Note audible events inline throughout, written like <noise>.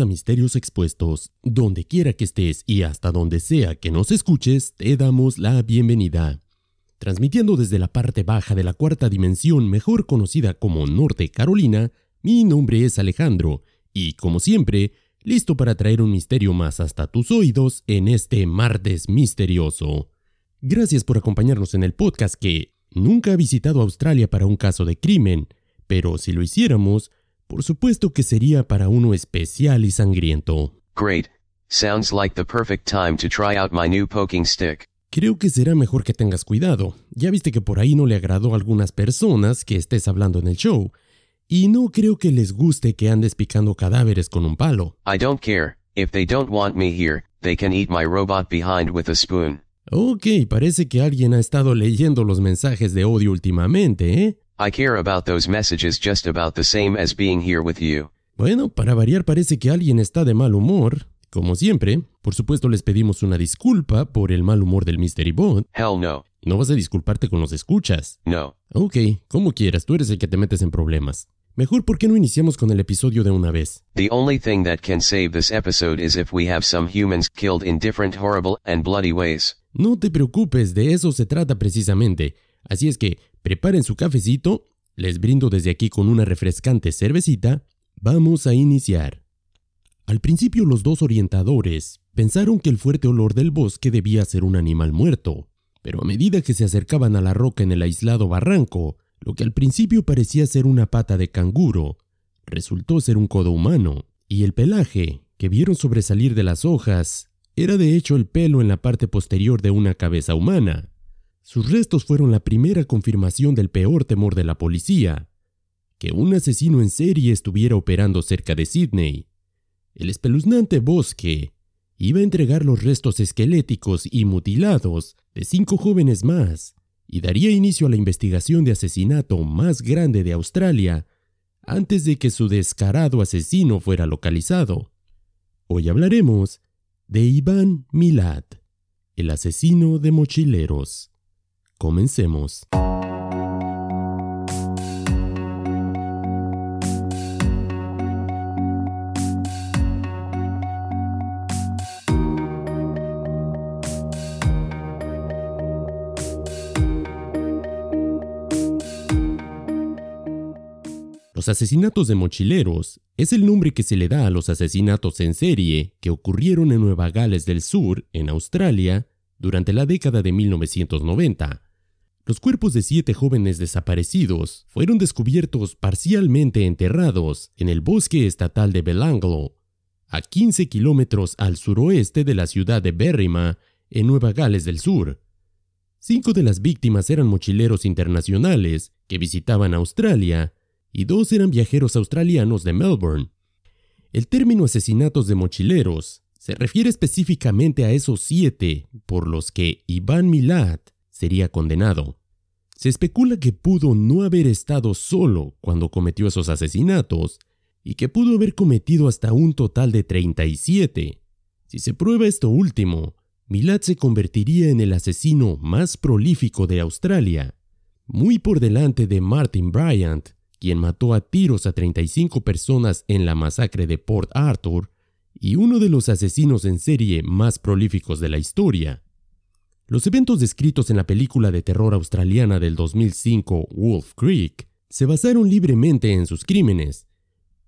A Misterios Expuestos. Donde quiera que estés y hasta donde sea que nos escuches, te damos la bienvenida. Transmitiendo desde la parte baja de la cuarta dimensión, mejor conocida como Norte Carolina, mi nombre es Alejandro y, como siempre, listo para traer un misterio más hasta tus oídos en este martes misterioso. Gracias por acompañarnos en el podcast que nunca ha visitado Australia para un caso de crimen, pero si lo hiciéramos, por supuesto que sería para uno especial y sangriento. Great. Sounds like the perfect time to try out my new poking stick. Creo que será mejor que tengas cuidado. Ya viste que por ahí no le agradó a algunas personas que estés hablando en el show. Y no creo que les guste que andes picando cadáveres con un palo. I don't care. If they don't want me here, they can eat my robot behind with a spoon. Ok, parece que alguien ha estado leyendo los mensajes de odio últimamente, ¿eh? I care about those messages just about the same as being here with you. Bueno, para variar parece que alguien está de mal humor. Como siempre, por supuesto les pedimos una disculpa por el mal humor del Mystery Bot. Hell no. No vas a disculparte con los escuchas. No. Ok, como quieras, tú eres el que te metes en problemas. Mejor, ¿por qué no iniciamos con el episodio de una vez? The only thing that can save this episode is if we have some humans killed in different horrible and bloody ways. No te preocupes, de eso se trata precisamente. Así es que preparen su cafecito, les brindo desde aquí con una refrescante cervecita, vamos a iniciar. Al principio los dos orientadores pensaron que el fuerte olor del bosque debía ser un animal muerto, pero a medida que se acercaban a la roca en el aislado barranco, lo que al principio parecía ser una pata de canguro, resultó ser un codo humano, y el pelaje, que vieron sobresalir de las hojas, era de hecho el pelo en la parte posterior de una cabeza humana. Sus restos fueron la primera confirmación del peor temor de la policía, que un asesino en serie estuviera operando cerca de Sydney. El espeluznante bosque iba a entregar los restos esqueléticos y mutilados de cinco jóvenes más y daría inicio a la investigación de asesinato más grande de Australia antes de que su descarado asesino fuera localizado. Hoy hablaremos de Iván Milad, el asesino de mochileros. Comencemos. Los asesinatos de mochileros es el nombre que se le da a los asesinatos en serie que ocurrieron en Nueva Gales del Sur, en Australia, durante la década de 1990. Los cuerpos de siete jóvenes desaparecidos fueron descubiertos parcialmente enterrados en el bosque estatal de Belanglo, a 15 kilómetros al suroeste de la ciudad de Berrima, en Nueva Gales del Sur. Cinco de las víctimas eran mochileros internacionales que visitaban Australia y dos eran viajeros australianos de Melbourne. El término asesinatos de mochileros se refiere específicamente a esos siete por los que Iván Milad sería condenado. Se especula que pudo no haber estado solo cuando cometió esos asesinatos y que pudo haber cometido hasta un total de 37. Si se prueba esto último, Milad se convertiría en el asesino más prolífico de Australia, muy por delante de Martin Bryant, quien mató a tiros a 35 personas en la masacre de Port Arthur, y uno de los asesinos en serie más prolíficos de la historia. Los eventos descritos en la película de terror australiana del 2005 Wolf Creek se basaron libremente en sus crímenes,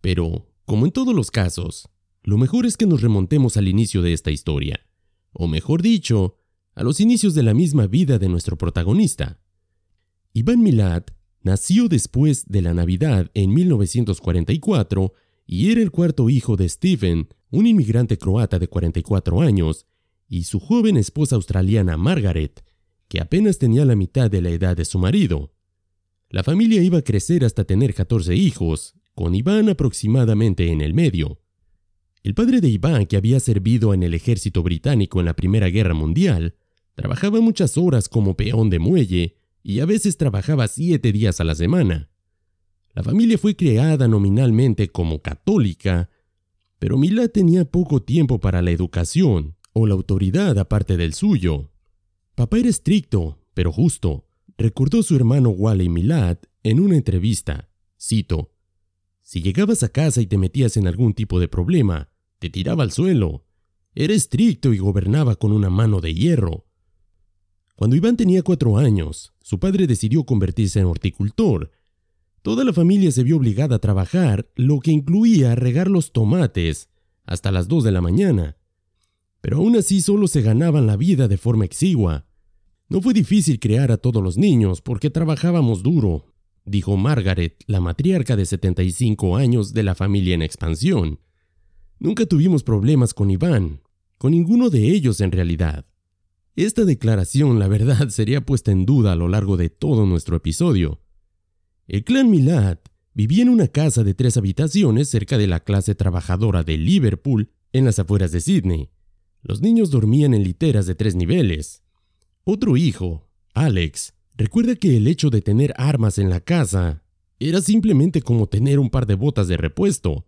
pero, como en todos los casos, lo mejor es que nos remontemos al inicio de esta historia, o mejor dicho, a los inicios de la misma vida de nuestro protagonista. Iván Milad Nació después de la Navidad en 1944 y era el cuarto hijo de Stephen, un inmigrante croata de 44 años, y su joven esposa australiana Margaret, que apenas tenía la mitad de la edad de su marido. La familia iba a crecer hasta tener 14 hijos, con Iván aproximadamente en el medio. El padre de Iván, que había servido en el ejército británico en la Primera Guerra Mundial, trabajaba muchas horas como peón de muelle y a veces trabajaba siete días a la semana. La familia fue creada nominalmente como católica, pero Milad tenía poco tiempo para la educación o la autoridad aparte del suyo. Papá era estricto, pero justo, recordó su hermano Wally Milad en una entrevista. Cito, Si llegabas a casa y te metías en algún tipo de problema, te tiraba al suelo. Era estricto y gobernaba con una mano de hierro. Cuando Iván tenía cuatro años, su padre decidió convertirse en horticultor. Toda la familia se vio obligada a trabajar, lo que incluía regar los tomates hasta las dos de la mañana. Pero aún así solo se ganaban la vida de forma exigua. No fue difícil crear a todos los niños porque trabajábamos duro, dijo Margaret, la matriarca de 75 años de la familia en expansión. Nunca tuvimos problemas con Iván, con ninguno de ellos en realidad. Esta declaración, la verdad, <laughs> sería puesta en duda a lo largo de todo nuestro episodio. El clan Milad vivía en una casa de tres habitaciones cerca de la clase trabajadora de Liverpool, en las afueras de Sydney. Los niños dormían en literas de tres niveles. Otro hijo, Alex, recuerda que el hecho de tener armas en la casa era simplemente como tener un par de botas de repuesto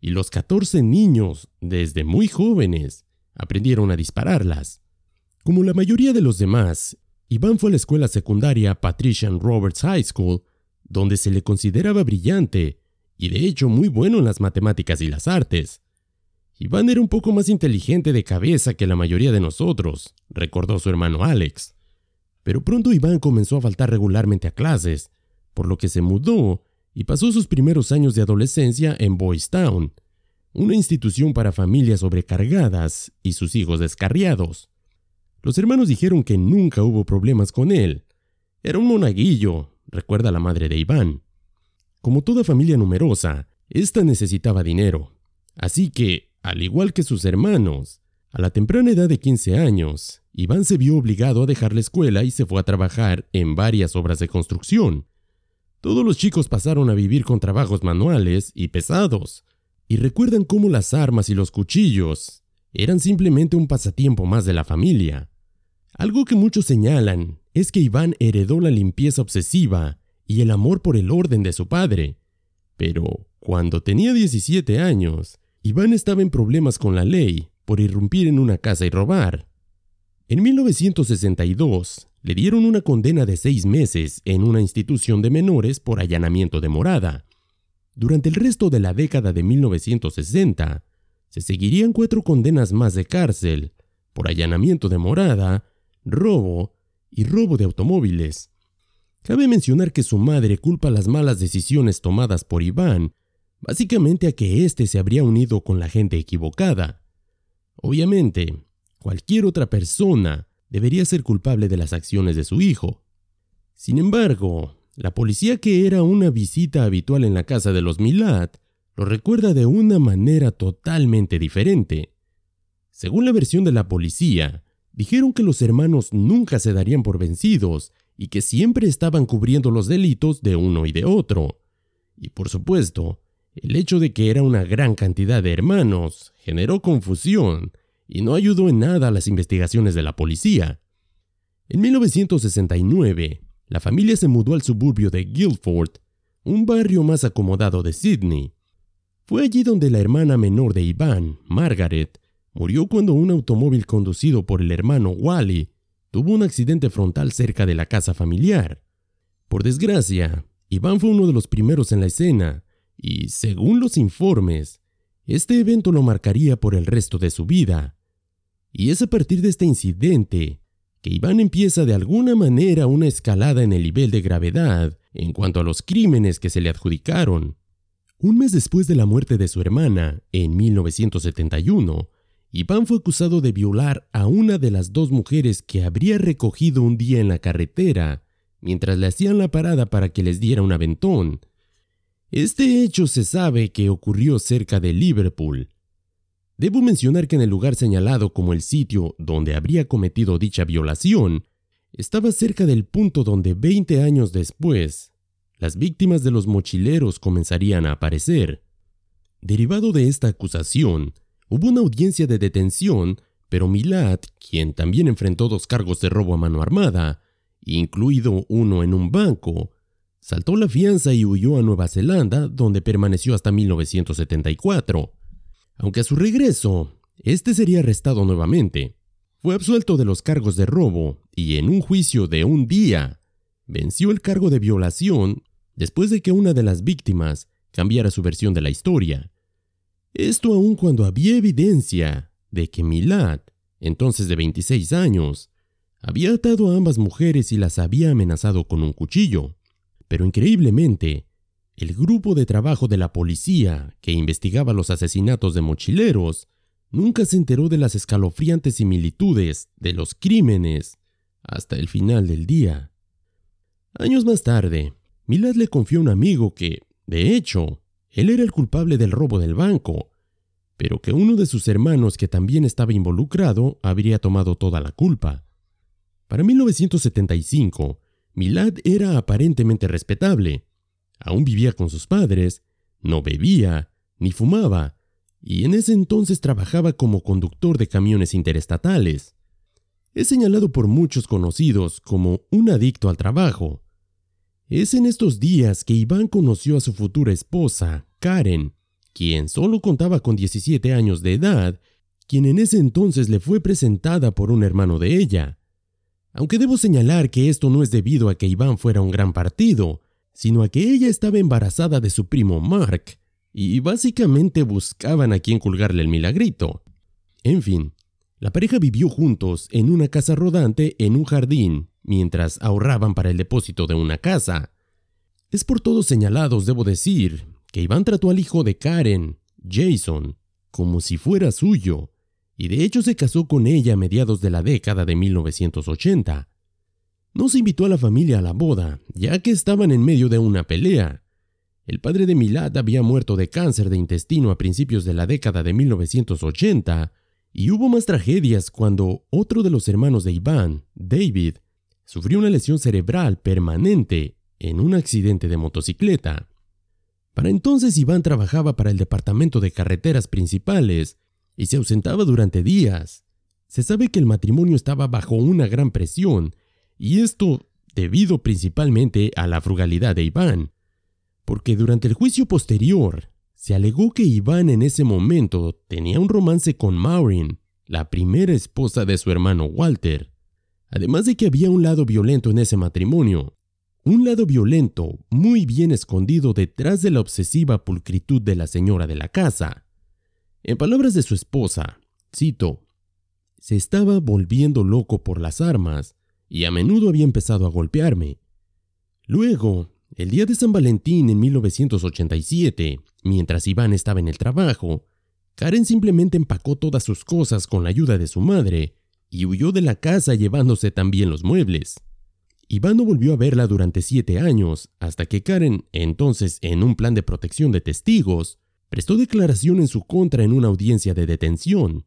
y los 14 niños, desde muy jóvenes, aprendieron a dispararlas. Como la mayoría de los demás, Iván fue a la escuela secundaria Patrician Roberts High School, donde se le consideraba brillante y de hecho muy bueno en las matemáticas y las artes. Iván era un poco más inteligente de cabeza que la mayoría de nosotros, recordó su hermano Alex. Pero pronto Iván comenzó a faltar regularmente a clases, por lo que se mudó y pasó sus primeros años de adolescencia en Boys Town, una institución para familias sobrecargadas y sus hijos descarriados. Los hermanos dijeron que nunca hubo problemas con él. Era un monaguillo, recuerda la madre de Iván. Como toda familia numerosa, ésta necesitaba dinero. Así que, al igual que sus hermanos, a la temprana edad de 15 años, Iván se vio obligado a dejar la escuela y se fue a trabajar en varias obras de construcción. Todos los chicos pasaron a vivir con trabajos manuales y pesados, y recuerdan cómo las armas y los cuchillos eran simplemente un pasatiempo más de la familia. Algo que muchos señalan es que Iván heredó la limpieza obsesiva y el amor por el orden de su padre. Pero cuando tenía 17 años, Iván estaba en problemas con la ley por irrumpir en una casa y robar. En 1962, le dieron una condena de seis meses en una institución de menores por allanamiento de morada. Durante el resto de la década de 1960, se seguirían cuatro condenas más de cárcel por allanamiento de morada, robo y robo de automóviles. Cabe mencionar que su madre culpa las malas decisiones tomadas por Iván, básicamente a que éste se habría unido con la gente equivocada. Obviamente, cualquier otra persona debería ser culpable de las acciones de su hijo. Sin embargo, la policía que era una visita habitual en la casa de los Milad lo recuerda de una manera totalmente diferente. Según la versión de la policía, dijeron que los hermanos nunca se darían por vencidos y que siempre estaban cubriendo los delitos de uno y de otro. Y por supuesto, el hecho de que era una gran cantidad de hermanos generó confusión y no ayudó en nada a las investigaciones de la policía. En 1969, la familia se mudó al suburbio de Guildford, un barrio más acomodado de Sydney. Fue allí donde la hermana menor de Iván, Margaret, murió cuando un automóvil conducido por el hermano Wally tuvo un accidente frontal cerca de la casa familiar. Por desgracia, Iván fue uno de los primeros en la escena y, según los informes, este evento lo marcaría por el resto de su vida. Y es a partir de este incidente que Iván empieza de alguna manera una escalada en el nivel de gravedad en cuanto a los crímenes que se le adjudicaron. Un mes después de la muerte de su hermana, en 1971, Iván fue acusado de violar a una de las dos mujeres que habría recogido un día en la carretera mientras le hacían la parada para que les diera un aventón. Este hecho se sabe que ocurrió cerca de Liverpool, Debo mencionar que en el lugar señalado como el sitio donde habría cometido dicha violación, estaba cerca del punto donde 20 años después, las víctimas de los mochileros comenzarían a aparecer. Derivado de esta acusación, hubo una audiencia de detención, pero Milad, quien también enfrentó dos cargos de robo a mano armada, incluido uno en un banco, saltó la fianza y huyó a Nueva Zelanda, donde permaneció hasta 1974 aunque a su regreso, este sería arrestado nuevamente. Fue absuelto de los cargos de robo y en un juicio de un día venció el cargo de violación después de que una de las víctimas cambiara su versión de la historia. Esto aun cuando había evidencia de que Milad, entonces de 26 años, había atado a ambas mujeres y las había amenazado con un cuchillo. Pero increíblemente, el grupo de trabajo de la policía que investigaba los asesinatos de mochileros nunca se enteró de las escalofriantes similitudes de los crímenes hasta el final del día. Años más tarde, Milad le confió a un amigo que, de hecho, él era el culpable del robo del banco, pero que uno de sus hermanos que también estaba involucrado habría tomado toda la culpa. Para 1975, Milad era aparentemente respetable. Aún vivía con sus padres, no bebía, ni fumaba, y en ese entonces trabajaba como conductor de camiones interestatales. Es señalado por muchos conocidos como un adicto al trabajo. Es en estos días que Iván conoció a su futura esposa, Karen, quien solo contaba con 17 años de edad, quien en ese entonces le fue presentada por un hermano de ella. Aunque debo señalar que esto no es debido a que Iván fuera un gran partido, sino a que ella estaba embarazada de su primo Mark, y básicamente buscaban a quien colgarle el milagrito. En fin, la pareja vivió juntos en una casa rodante en un jardín, mientras ahorraban para el depósito de una casa. Es por todos señalados, debo decir, que Iván trató al hijo de Karen, Jason, como si fuera suyo, y de hecho se casó con ella a mediados de la década de 1980. No se invitó a la familia a la boda, ya que estaban en medio de una pelea. El padre de Milad había muerto de cáncer de intestino a principios de la década de 1980, y hubo más tragedias cuando otro de los hermanos de Iván, David, sufrió una lesión cerebral permanente en un accidente de motocicleta. Para entonces Iván trabajaba para el Departamento de Carreteras Principales y se ausentaba durante días. Se sabe que el matrimonio estaba bajo una gran presión, y esto debido principalmente a la frugalidad de Iván, porque durante el juicio posterior se alegó que Iván en ese momento tenía un romance con Maureen, la primera esposa de su hermano Walter, además de que había un lado violento en ese matrimonio, un lado violento muy bien escondido detrás de la obsesiva pulcritud de la señora de la casa. En palabras de su esposa, cito, se estaba volviendo loco por las armas y a menudo había empezado a golpearme. Luego, el día de San Valentín en 1987, mientras Iván estaba en el trabajo, Karen simplemente empacó todas sus cosas con la ayuda de su madre y huyó de la casa llevándose también los muebles. Iván no volvió a verla durante siete años, hasta que Karen, entonces en un plan de protección de testigos, prestó declaración en su contra en una audiencia de detención.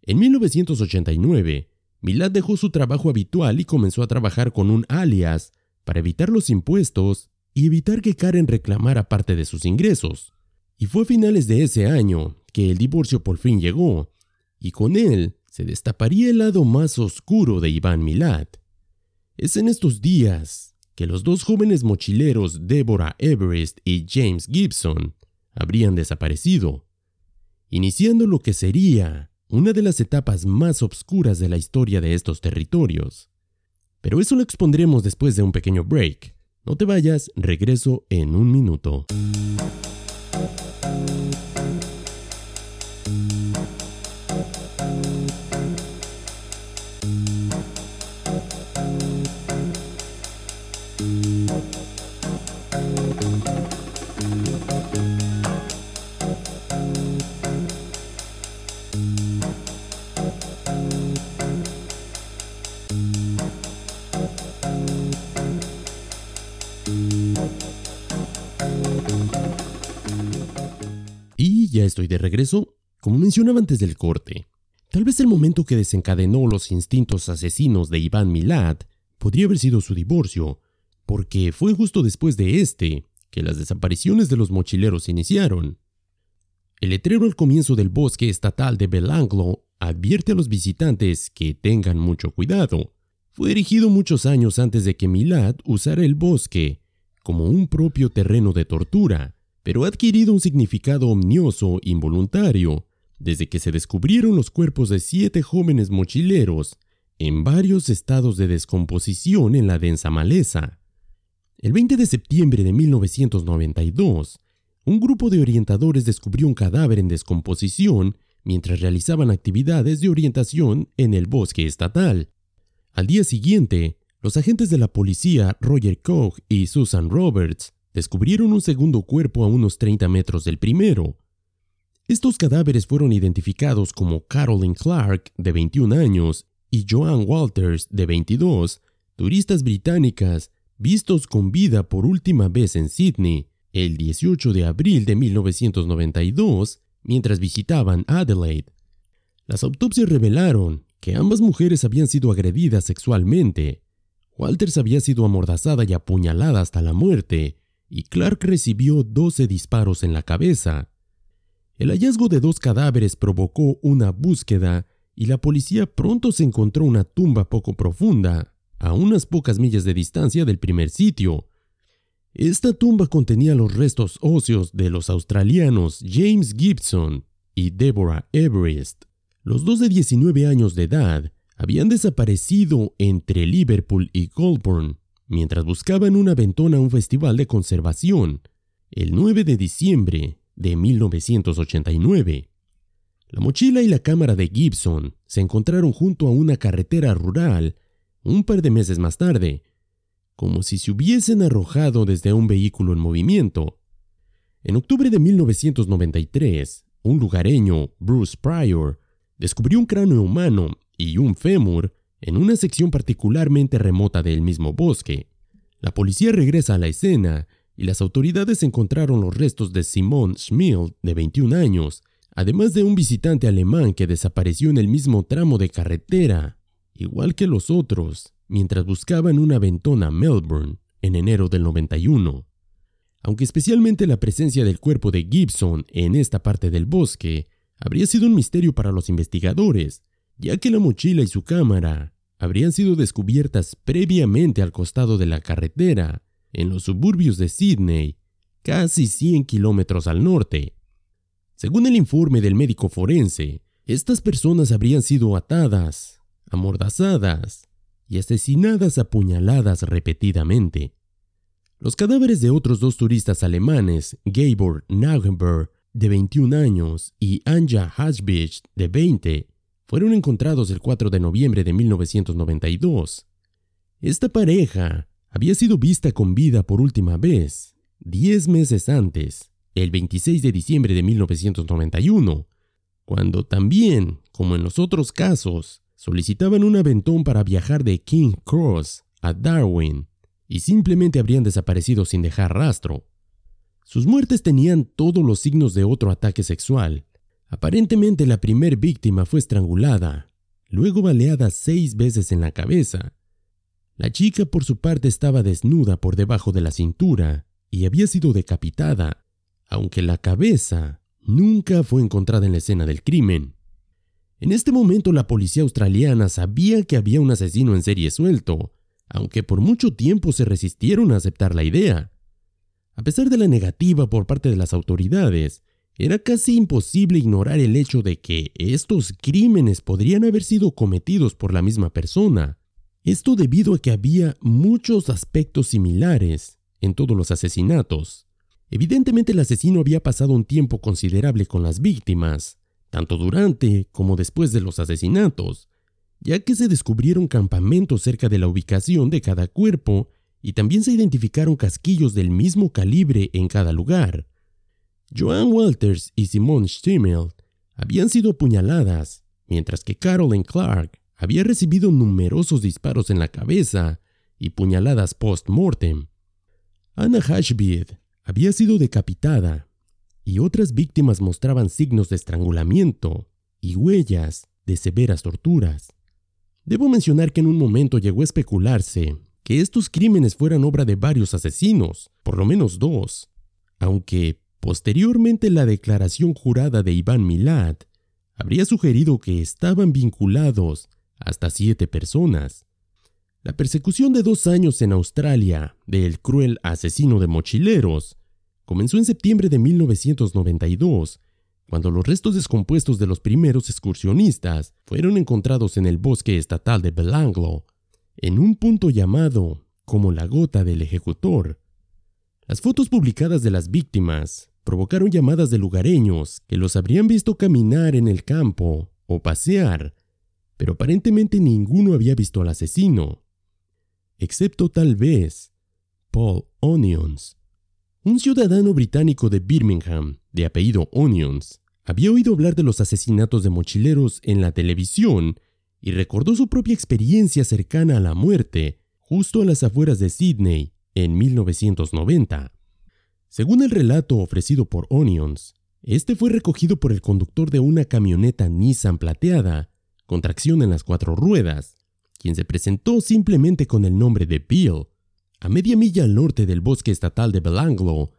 En 1989, Milad dejó su trabajo habitual y comenzó a trabajar con un alias para evitar los impuestos y evitar que Karen reclamara parte de sus ingresos. Y fue a finales de ese año que el divorcio por fin llegó, y con él se destaparía el lado más oscuro de Iván Milad. Es en estos días que los dos jóvenes mochileros Deborah Everest y James Gibson habrían desaparecido, iniciando lo que sería una de las etapas más obscuras de la historia de estos territorios. Pero eso lo expondremos después de un pequeño break. No te vayas, regreso en un minuto. Estoy de regreso. Como mencionaba antes del corte, tal vez el momento que desencadenó los instintos asesinos de Iván Milad podría haber sido su divorcio, porque fue justo después de este que las desapariciones de los mochileros iniciaron. El letrero al comienzo del bosque estatal de Belanglo advierte a los visitantes que tengan mucho cuidado. Fue erigido muchos años antes de que Milad usara el bosque como un propio terreno de tortura pero ha adquirido un significado omnioso involuntario desde que se descubrieron los cuerpos de siete jóvenes mochileros en varios estados de descomposición en la densa maleza. El 20 de septiembre de 1992, un grupo de orientadores descubrió un cadáver en descomposición mientras realizaban actividades de orientación en el bosque estatal. Al día siguiente, los agentes de la policía Roger Koch y Susan Roberts descubrieron un segundo cuerpo a unos 30 metros del primero. Estos cadáveres fueron identificados como Carolyn Clark, de 21 años, y Joan Walters, de 22, turistas británicas vistos con vida por última vez en Sydney el 18 de abril de 1992 mientras visitaban Adelaide. Las autopsias revelaron que ambas mujeres habían sido agredidas sexualmente. Walters había sido amordazada y apuñalada hasta la muerte, y Clark recibió 12 disparos en la cabeza. El hallazgo de dos cadáveres provocó una búsqueda y la policía pronto se encontró una tumba poco profunda, a unas pocas millas de distancia del primer sitio. Esta tumba contenía los restos óseos de los australianos James Gibson y Deborah Everest. Los dos de 19 años de edad habían desaparecido entre Liverpool y Goulburn mientras buscaban una ventona un festival de conservación el 9 de diciembre de 1989. La mochila y la cámara de Gibson se encontraron junto a una carretera rural un par de meses más tarde, como si se hubiesen arrojado desde un vehículo en movimiento. En octubre de 1993, un lugareño, Bruce Pryor, descubrió un cráneo humano y un fémur en una sección particularmente remota del mismo bosque. La policía regresa a la escena y las autoridades encontraron los restos de Simon Schmidt, de 21 años, además de un visitante alemán que desapareció en el mismo tramo de carretera, igual que los otros, mientras buscaban una ventona Melbourne en enero del 91. Aunque especialmente la presencia del cuerpo de Gibson en esta parte del bosque habría sido un misterio para los investigadores, ya que la mochila y su cámara habrían sido descubiertas previamente al costado de la carretera, en los suburbios de Sydney, casi 100 kilómetros al norte. Según el informe del médico forense, estas personas habrían sido atadas, amordazadas y asesinadas a puñaladas repetidamente. Los cadáveres de otros dos turistas alemanes, Gabor Naugenberg, de 21 años, y Anja Hasbich, de 20, fueron encontrados el 4 de noviembre de 1992. Esta pareja había sido vista con vida por última vez, 10 meses antes, el 26 de diciembre de 1991, cuando también, como en los otros casos, solicitaban un aventón para viajar de King Cross a Darwin y simplemente habrían desaparecido sin dejar rastro. Sus muertes tenían todos los signos de otro ataque sexual, Aparentemente la primer víctima fue estrangulada, luego baleada seis veces en la cabeza. La chica por su parte estaba desnuda por debajo de la cintura y había sido decapitada, aunque la cabeza nunca fue encontrada en la escena del crimen. En este momento la policía australiana sabía que había un asesino en serie suelto, aunque por mucho tiempo se resistieron a aceptar la idea. A pesar de la negativa por parte de las autoridades, era casi imposible ignorar el hecho de que estos crímenes podrían haber sido cometidos por la misma persona. Esto debido a que había muchos aspectos similares en todos los asesinatos. Evidentemente el asesino había pasado un tiempo considerable con las víctimas, tanto durante como después de los asesinatos, ya que se descubrieron campamentos cerca de la ubicación de cada cuerpo y también se identificaron casquillos del mismo calibre en cada lugar. Joan Walters y Simone Stimmel habían sido apuñaladas, mientras que Carolyn Clark había recibido numerosos disparos en la cabeza y puñaladas post-mortem. Anna Hashbid había sido decapitada y otras víctimas mostraban signos de estrangulamiento y huellas de severas torturas. Debo mencionar que en un momento llegó a especularse que estos crímenes fueran obra de varios asesinos, por lo menos dos, aunque Posteriormente, la declaración jurada de Iván Milad habría sugerido que estaban vinculados hasta siete personas. La persecución de dos años en Australia del cruel asesino de mochileros comenzó en septiembre de 1992, cuando los restos descompuestos de los primeros excursionistas fueron encontrados en el bosque estatal de Belanglo, en un punto llamado como la gota del ejecutor. Las fotos publicadas de las víctimas provocaron llamadas de lugareños que los habrían visto caminar en el campo o pasear, pero aparentemente ninguno había visto al asesino, excepto tal vez Paul Onions. Un ciudadano británico de Birmingham, de apellido Onions, había oído hablar de los asesinatos de mochileros en la televisión y recordó su propia experiencia cercana a la muerte justo a las afueras de Sydney en 1990. Según el relato ofrecido por Onions, este fue recogido por el conductor de una camioneta Nissan plateada, con tracción en las cuatro ruedas, quien se presentó simplemente con el nombre de Bill. A media milla al norte del bosque estatal de Belanglo,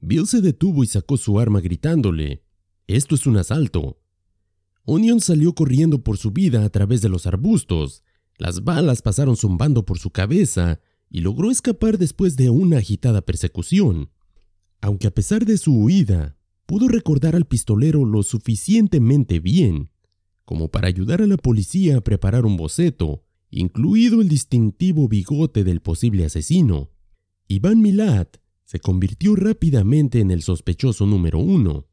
Bill se detuvo y sacó su arma gritándole, Esto es un asalto. Onion salió corriendo por su vida a través de los arbustos, las balas pasaron zumbando por su cabeza y logró escapar después de una agitada persecución. Aunque a pesar de su huida, pudo recordar al pistolero lo suficientemente bien como para ayudar a la policía a preparar un boceto, incluido el distintivo bigote del posible asesino. Iván Milat se convirtió rápidamente en el sospechoso número uno.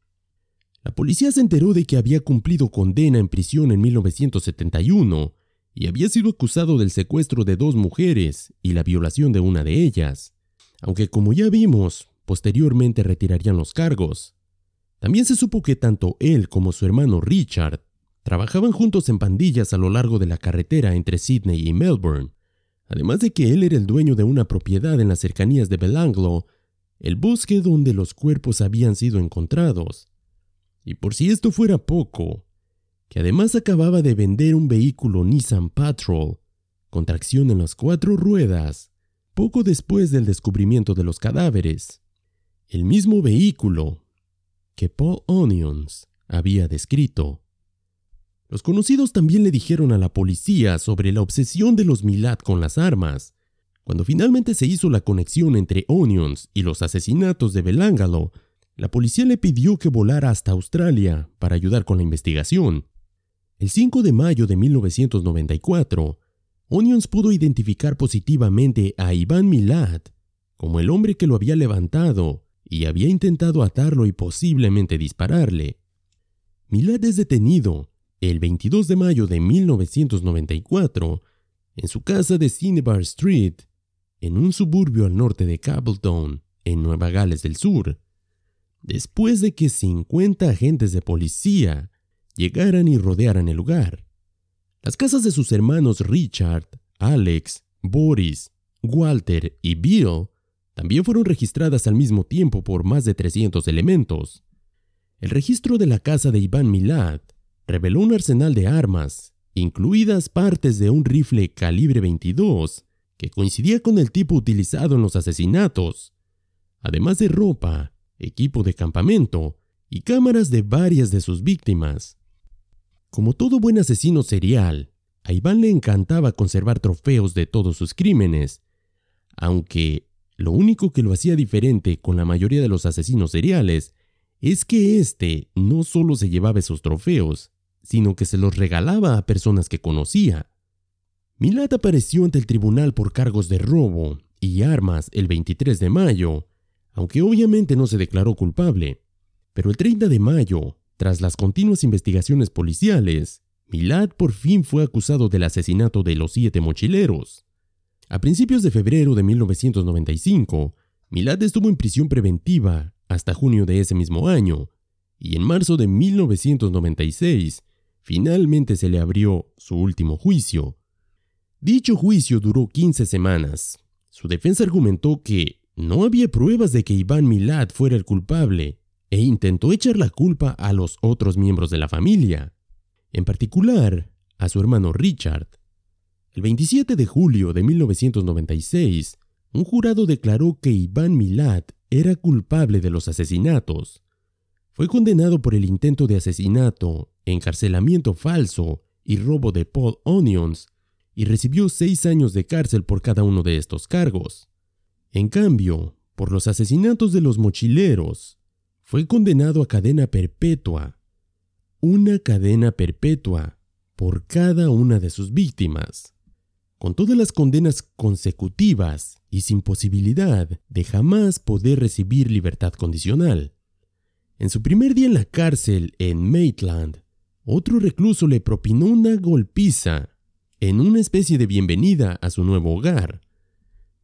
La policía se enteró de que había cumplido condena en prisión en 1971 y había sido acusado del secuestro de dos mujeres y la violación de una de ellas, aunque como ya vimos, posteriormente retirarían los cargos. También se supo que tanto él como su hermano Richard trabajaban juntos en pandillas a lo largo de la carretera entre Sydney y Melbourne. Además de que él era el dueño de una propiedad en las cercanías de Belanglo, el bosque donde los cuerpos habían sido encontrados. Y por si esto fuera poco, que además acababa de vender un vehículo Nissan Patrol con tracción en las cuatro ruedas, poco después del descubrimiento de los cadáveres. El mismo vehículo que Paul Onions había descrito. Los conocidos también le dijeron a la policía sobre la obsesión de los Milad con las armas. Cuando finalmente se hizo la conexión entre Onions y los asesinatos de Belangalo, la policía le pidió que volara hasta Australia para ayudar con la investigación. El 5 de mayo de 1994, Onions pudo identificar positivamente a Iván Milad como el hombre que lo había levantado y había intentado atarlo y posiblemente dispararle. Milad es detenido el 22 de mayo de 1994 en su casa de Cinnabar Street, en un suburbio al norte de Cabletown, en Nueva Gales del Sur, después de que 50 agentes de policía llegaran y rodearan el lugar. Las casas de sus hermanos Richard, Alex, Boris, Walter y Bill también fueron registradas al mismo tiempo por más de 300 elementos. El registro de la casa de Iván Milad reveló un arsenal de armas, incluidas partes de un rifle calibre 22, que coincidía con el tipo utilizado en los asesinatos, además de ropa, equipo de campamento y cámaras de varias de sus víctimas. Como todo buen asesino serial, a Iván le encantaba conservar trofeos de todos sus crímenes, aunque lo único que lo hacía diferente con la mayoría de los asesinos seriales es que éste no solo se llevaba esos trofeos, sino que se los regalaba a personas que conocía. Milad apareció ante el tribunal por cargos de robo y armas el 23 de mayo, aunque obviamente no se declaró culpable. Pero el 30 de mayo, tras las continuas investigaciones policiales, Milad por fin fue acusado del asesinato de los siete mochileros. A principios de febrero de 1995, Milad estuvo en prisión preventiva hasta junio de ese mismo año, y en marzo de 1996 finalmente se le abrió su último juicio. Dicho juicio duró 15 semanas. Su defensa argumentó que no había pruebas de que Iván Milad fuera el culpable e intentó echar la culpa a los otros miembros de la familia, en particular a su hermano Richard. El 27 de julio de 1996, un jurado declaró que Iván Milad era culpable de los asesinatos. Fue condenado por el intento de asesinato, encarcelamiento falso y robo de Paul Onions, y recibió seis años de cárcel por cada uno de estos cargos. En cambio, por los asesinatos de los mochileros, fue condenado a cadena perpetua. Una cadena perpetua por cada una de sus víctimas con todas las condenas consecutivas y sin posibilidad de jamás poder recibir libertad condicional. En su primer día en la cárcel en Maitland, otro recluso le propinó una golpiza en una especie de bienvenida a su nuevo hogar.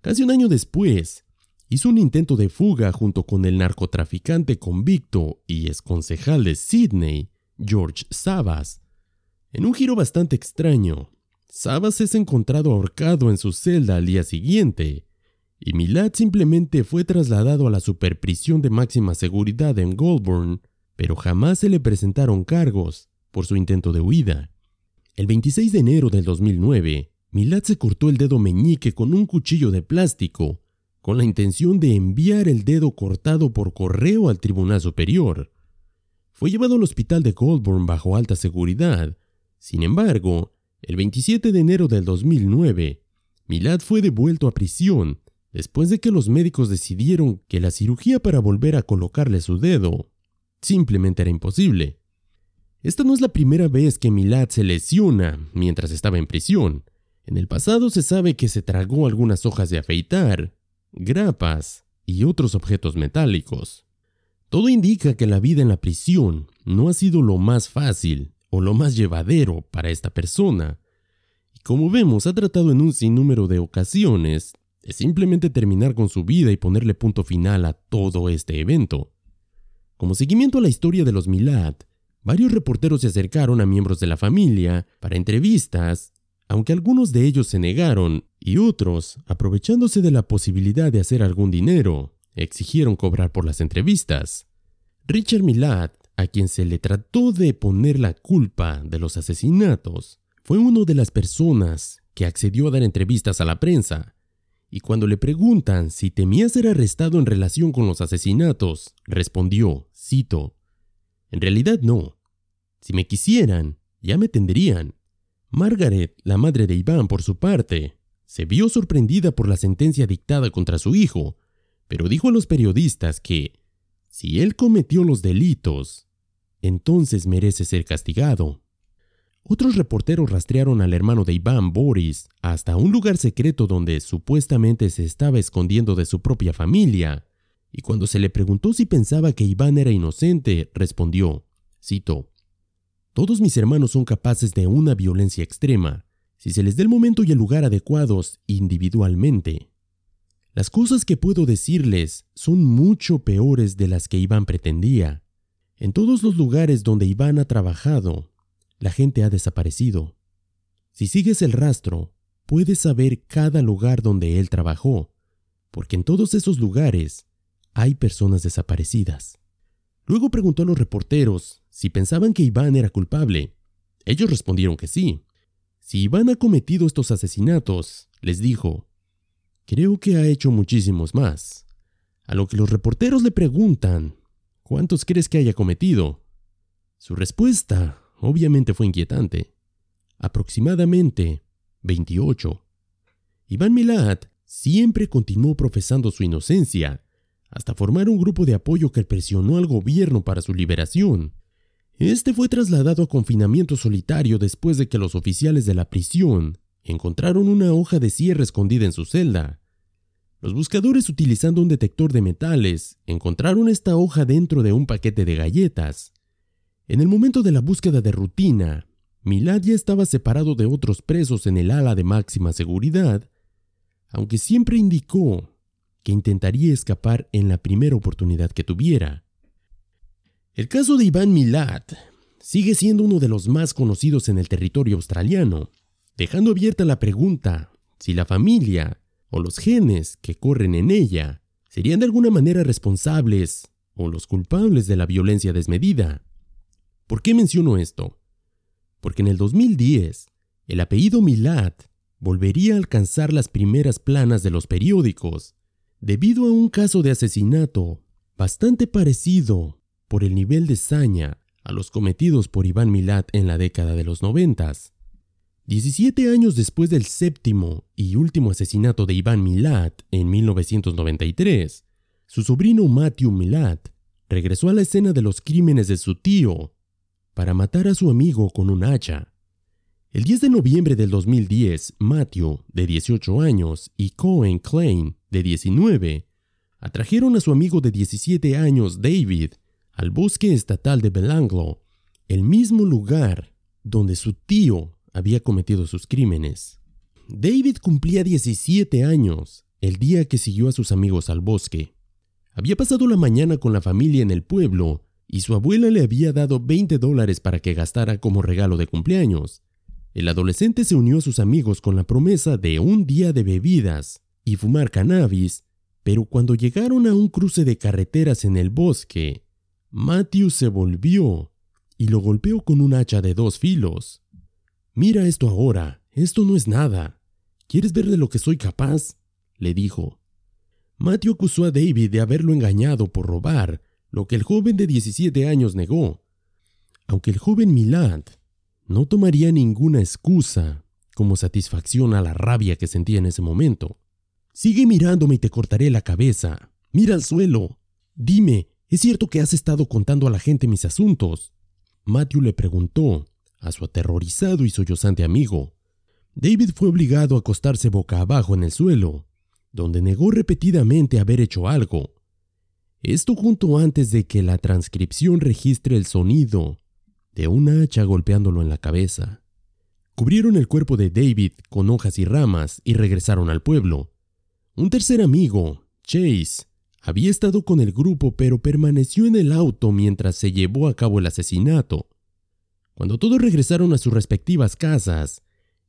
Casi un año después, hizo un intento de fuga junto con el narcotraficante convicto y exconcejal de Sydney, George Sabas. En un giro bastante extraño, Sabas es encontrado ahorcado en su celda al día siguiente, y Milad simplemente fue trasladado a la superprisión de máxima seguridad en Goulburn, pero jamás se le presentaron cargos por su intento de huida. El 26 de enero del 2009, Milad se cortó el dedo meñique con un cuchillo de plástico, con la intención de enviar el dedo cortado por correo al Tribunal Superior. Fue llevado al hospital de Goulburn bajo alta seguridad. Sin embargo, el 27 de enero del 2009, Milad fue devuelto a prisión después de que los médicos decidieron que la cirugía para volver a colocarle su dedo simplemente era imposible. Esta no es la primera vez que Milad se lesiona mientras estaba en prisión. En el pasado se sabe que se tragó algunas hojas de afeitar, grapas y otros objetos metálicos. Todo indica que la vida en la prisión no ha sido lo más fácil o lo más llevadero para esta persona. Y como vemos, ha tratado en un sinnúmero de ocasiones de simplemente terminar con su vida y ponerle punto final a todo este evento. Como seguimiento a la historia de los Milad, varios reporteros se acercaron a miembros de la familia para entrevistas, aunque algunos de ellos se negaron y otros, aprovechándose de la posibilidad de hacer algún dinero, exigieron cobrar por las entrevistas. Richard Milad a quien se le trató de poner la culpa de los asesinatos, fue una de las personas que accedió a dar entrevistas a la prensa. Y cuando le preguntan si temía ser arrestado en relación con los asesinatos, respondió, cito, En realidad no. Si me quisieran, ya me tendrían. Margaret, la madre de Iván, por su parte, se vio sorprendida por la sentencia dictada contra su hijo, pero dijo a los periodistas que, si él cometió los delitos, entonces merece ser castigado. Otros reporteros rastrearon al hermano de Iván, Boris, hasta un lugar secreto donde supuestamente se estaba escondiendo de su propia familia, y cuando se le preguntó si pensaba que Iván era inocente, respondió, cito, Todos mis hermanos son capaces de una violencia extrema, si se les dé el momento y el lugar adecuados individualmente. Las cosas que puedo decirles son mucho peores de las que Iván pretendía. En todos los lugares donde Iván ha trabajado, la gente ha desaparecido. Si sigues el rastro, puedes saber cada lugar donde él trabajó, porque en todos esos lugares hay personas desaparecidas. Luego preguntó a los reporteros si pensaban que Iván era culpable. Ellos respondieron que sí. Si Iván ha cometido estos asesinatos, les dijo, creo que ha hecho muchísimos más. A lo que los reporteros le preguntan ¿Cuántos crees que haya cometido? Su respuesta obviamente fue inquietante. Aproximadamente 28. Iván Milad siempre continuó profesando su inocencia, hasta formar un grupo de apoyo que presionó al gobierno para su liberación. Este fue trasladado a confinamiento solitario después de que los oficiales de la prisión encontraron una hoja de cierre escondida en su celda. Los buscadores utilizando un detector de metales encontraron esta hoja dentro de un paquete de galletas. En el momento de la búsqueda de rutina, Milad ya estaba separado de otros presos en el ala de máxima seguridad, aunque siempre indicó que intentaría escapar en la primera oportunidad que tuviera. El caso de Iván Milad sigue siendo uno de los más conocidos en el territorio australiano, dejando abierta la pregunta si la familia o los genes que corren en ella serían de alguna manera responsables o los culpables de la violencia desmedida. ¿Por qué menciono esto? Porque en el 2010, el apellido Milad volvería a alcanzar las primeras planas de los periódicos, debido a un caso de asesinato bastante parecido por el nivel de saña a los cometidos por Iván Milad en la década de los noventas. 17 años después del séptimo y último asesinato de Iván Milad en 1993, su sobrino Matthew Milad regresó a la escena de los crímenes de su tío para matar a su amigo con un hacha. El 10 de noviembre del 2010, Matthew, de 18 años, y Cohen Klein, de 19, atrajeron a su amigo de 17 años, David, al bosque estatal de Belanglo, el mismo lugar donde su tío había cometido sus crímenes. David cumplía 17 años el día que siguió a sus amigos al bosque. Había pasado la mañana con la familia en el pueblo y su abuela le había dado 20 dólares para que gastara como regalo de cumpleaños. El adolescente se unió a sus amigos con la promesa de un día de bebidas y fumar cannabis, pero cuando llegaron a un cruce de carreteras en el bosque, Matthew se volvió y lo golpeó con un hacha de dos filos. Mira esto ahora, esto no es nada. ¿Quieres ver de lo que soy capaz? le dijo. Matthew acusó a David de haberlo engañado por robar, lo que el joven de 17 años negó. Aunque el joven Milad no tomaría ninguna excusa como satisfacción a la rabia que sentía en ese momento. Sigue mirándome y te cortaré la cabeza. Mira al suelo. Dime, ¿es cierto que has estado contando a la gente mis asuntos? Matthew le preguntó a su aterrorizado y sollozante amigo. David fue obligado a acostarse boca abajo en el suelo, donde negó repetidamente haber hecho algo. Esto junto antes de que la transcripción registre el sonido de una hacha golpeándolo en la cabeza. Cubrieron el cuerpo de David con hojas y ramas y regresaron al pueblo. Un tercer amigo, Chase, había estado con el grupo pero permaneció en el auto mientras se llevó a cabo el asesinato. Cuando todos regresaron a sus respectivas casas,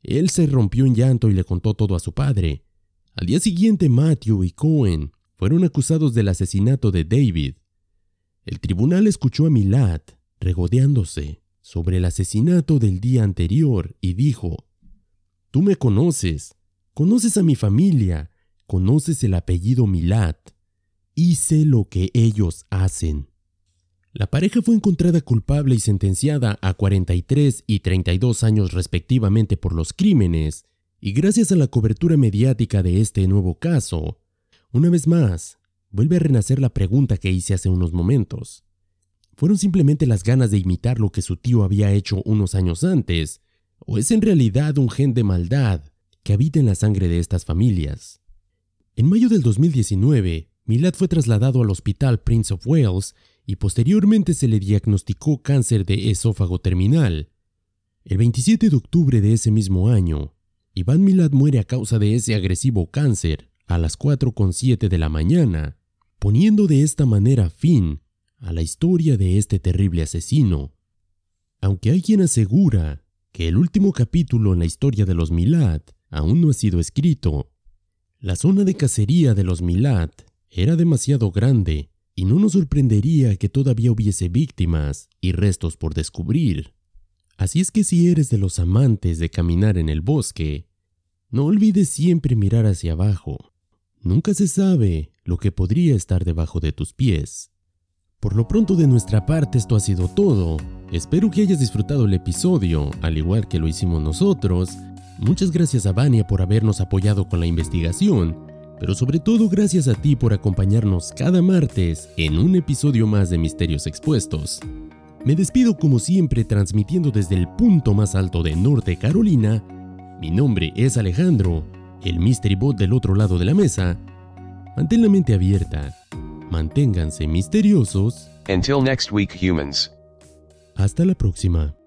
él se rompió en llanto y le contó todo a su padre. Al día siguiente Matthew y Cohen fueron acusados del asesinato de David. El tribunal escuchó a Milad regodeándose sobre el asesinato del día anterior y dijo, Tú me conoces, conoces a mi familia, conoces el apellido Milad, hice lo que ellos hacen. La pareja fue encontrada culpable y sentenciada a 43 y 32 años respectivamente por los crímenes, y gracias a la cobertura mediática de este nuevo caso, una vez más, vuelve a renacer la pregunta que hice hace unos momentos. ¿Fueron simplemente las ganas de imitar lo que su tío había hecho unos años antes? ¿O es en realidad un gen de maldad que habita en la sangre de estas familias? En mayo del 2019, Milad fue trasladado al Hospital Prince of Wales y posteriormente se le diagnosticó cáncer de esófago terminal. El 27 de octubre de ese mismo año, Iván Milad muere a causa de ese agresivo cáncer a las 4.7 de la mañana, poniendo de esta manera fin a la historia de este terrible asesino. Aunque hay quien asegura que el último capítulo en la historia de los Milad aún no ha sido escrito, la zona de cacería de los Milad era demasiado grande y no nos sorprendería que todavía hubiese víctimas y restos por descubrir. Así es que si eres de los amantes de caminar en el bosque, no olvides siempre mirar hacia abajo. Nunca se sabe lo que podría estar debajo de tus pies. Por lo pronto de nuestra parte esto ha sido todo. Espero que hayas disfrutado el episodio, al igual que lo hicimos nosotros. Muchas gracias a Vania por habernos apoyado con la investigación, pero sobre todo gracias a ti por acompañarnos cada martes en un episodio más de Misterios Expuestos. Me despido como siempre transmitiendo desde el punto más alto de Norte Carolina. Mi nombre es Alejandro, el Mystery Bot del otro lado de la mesa. Mantén la mente abierta Manténganse misteriosos. Until next week, humans. Hasta la próxima.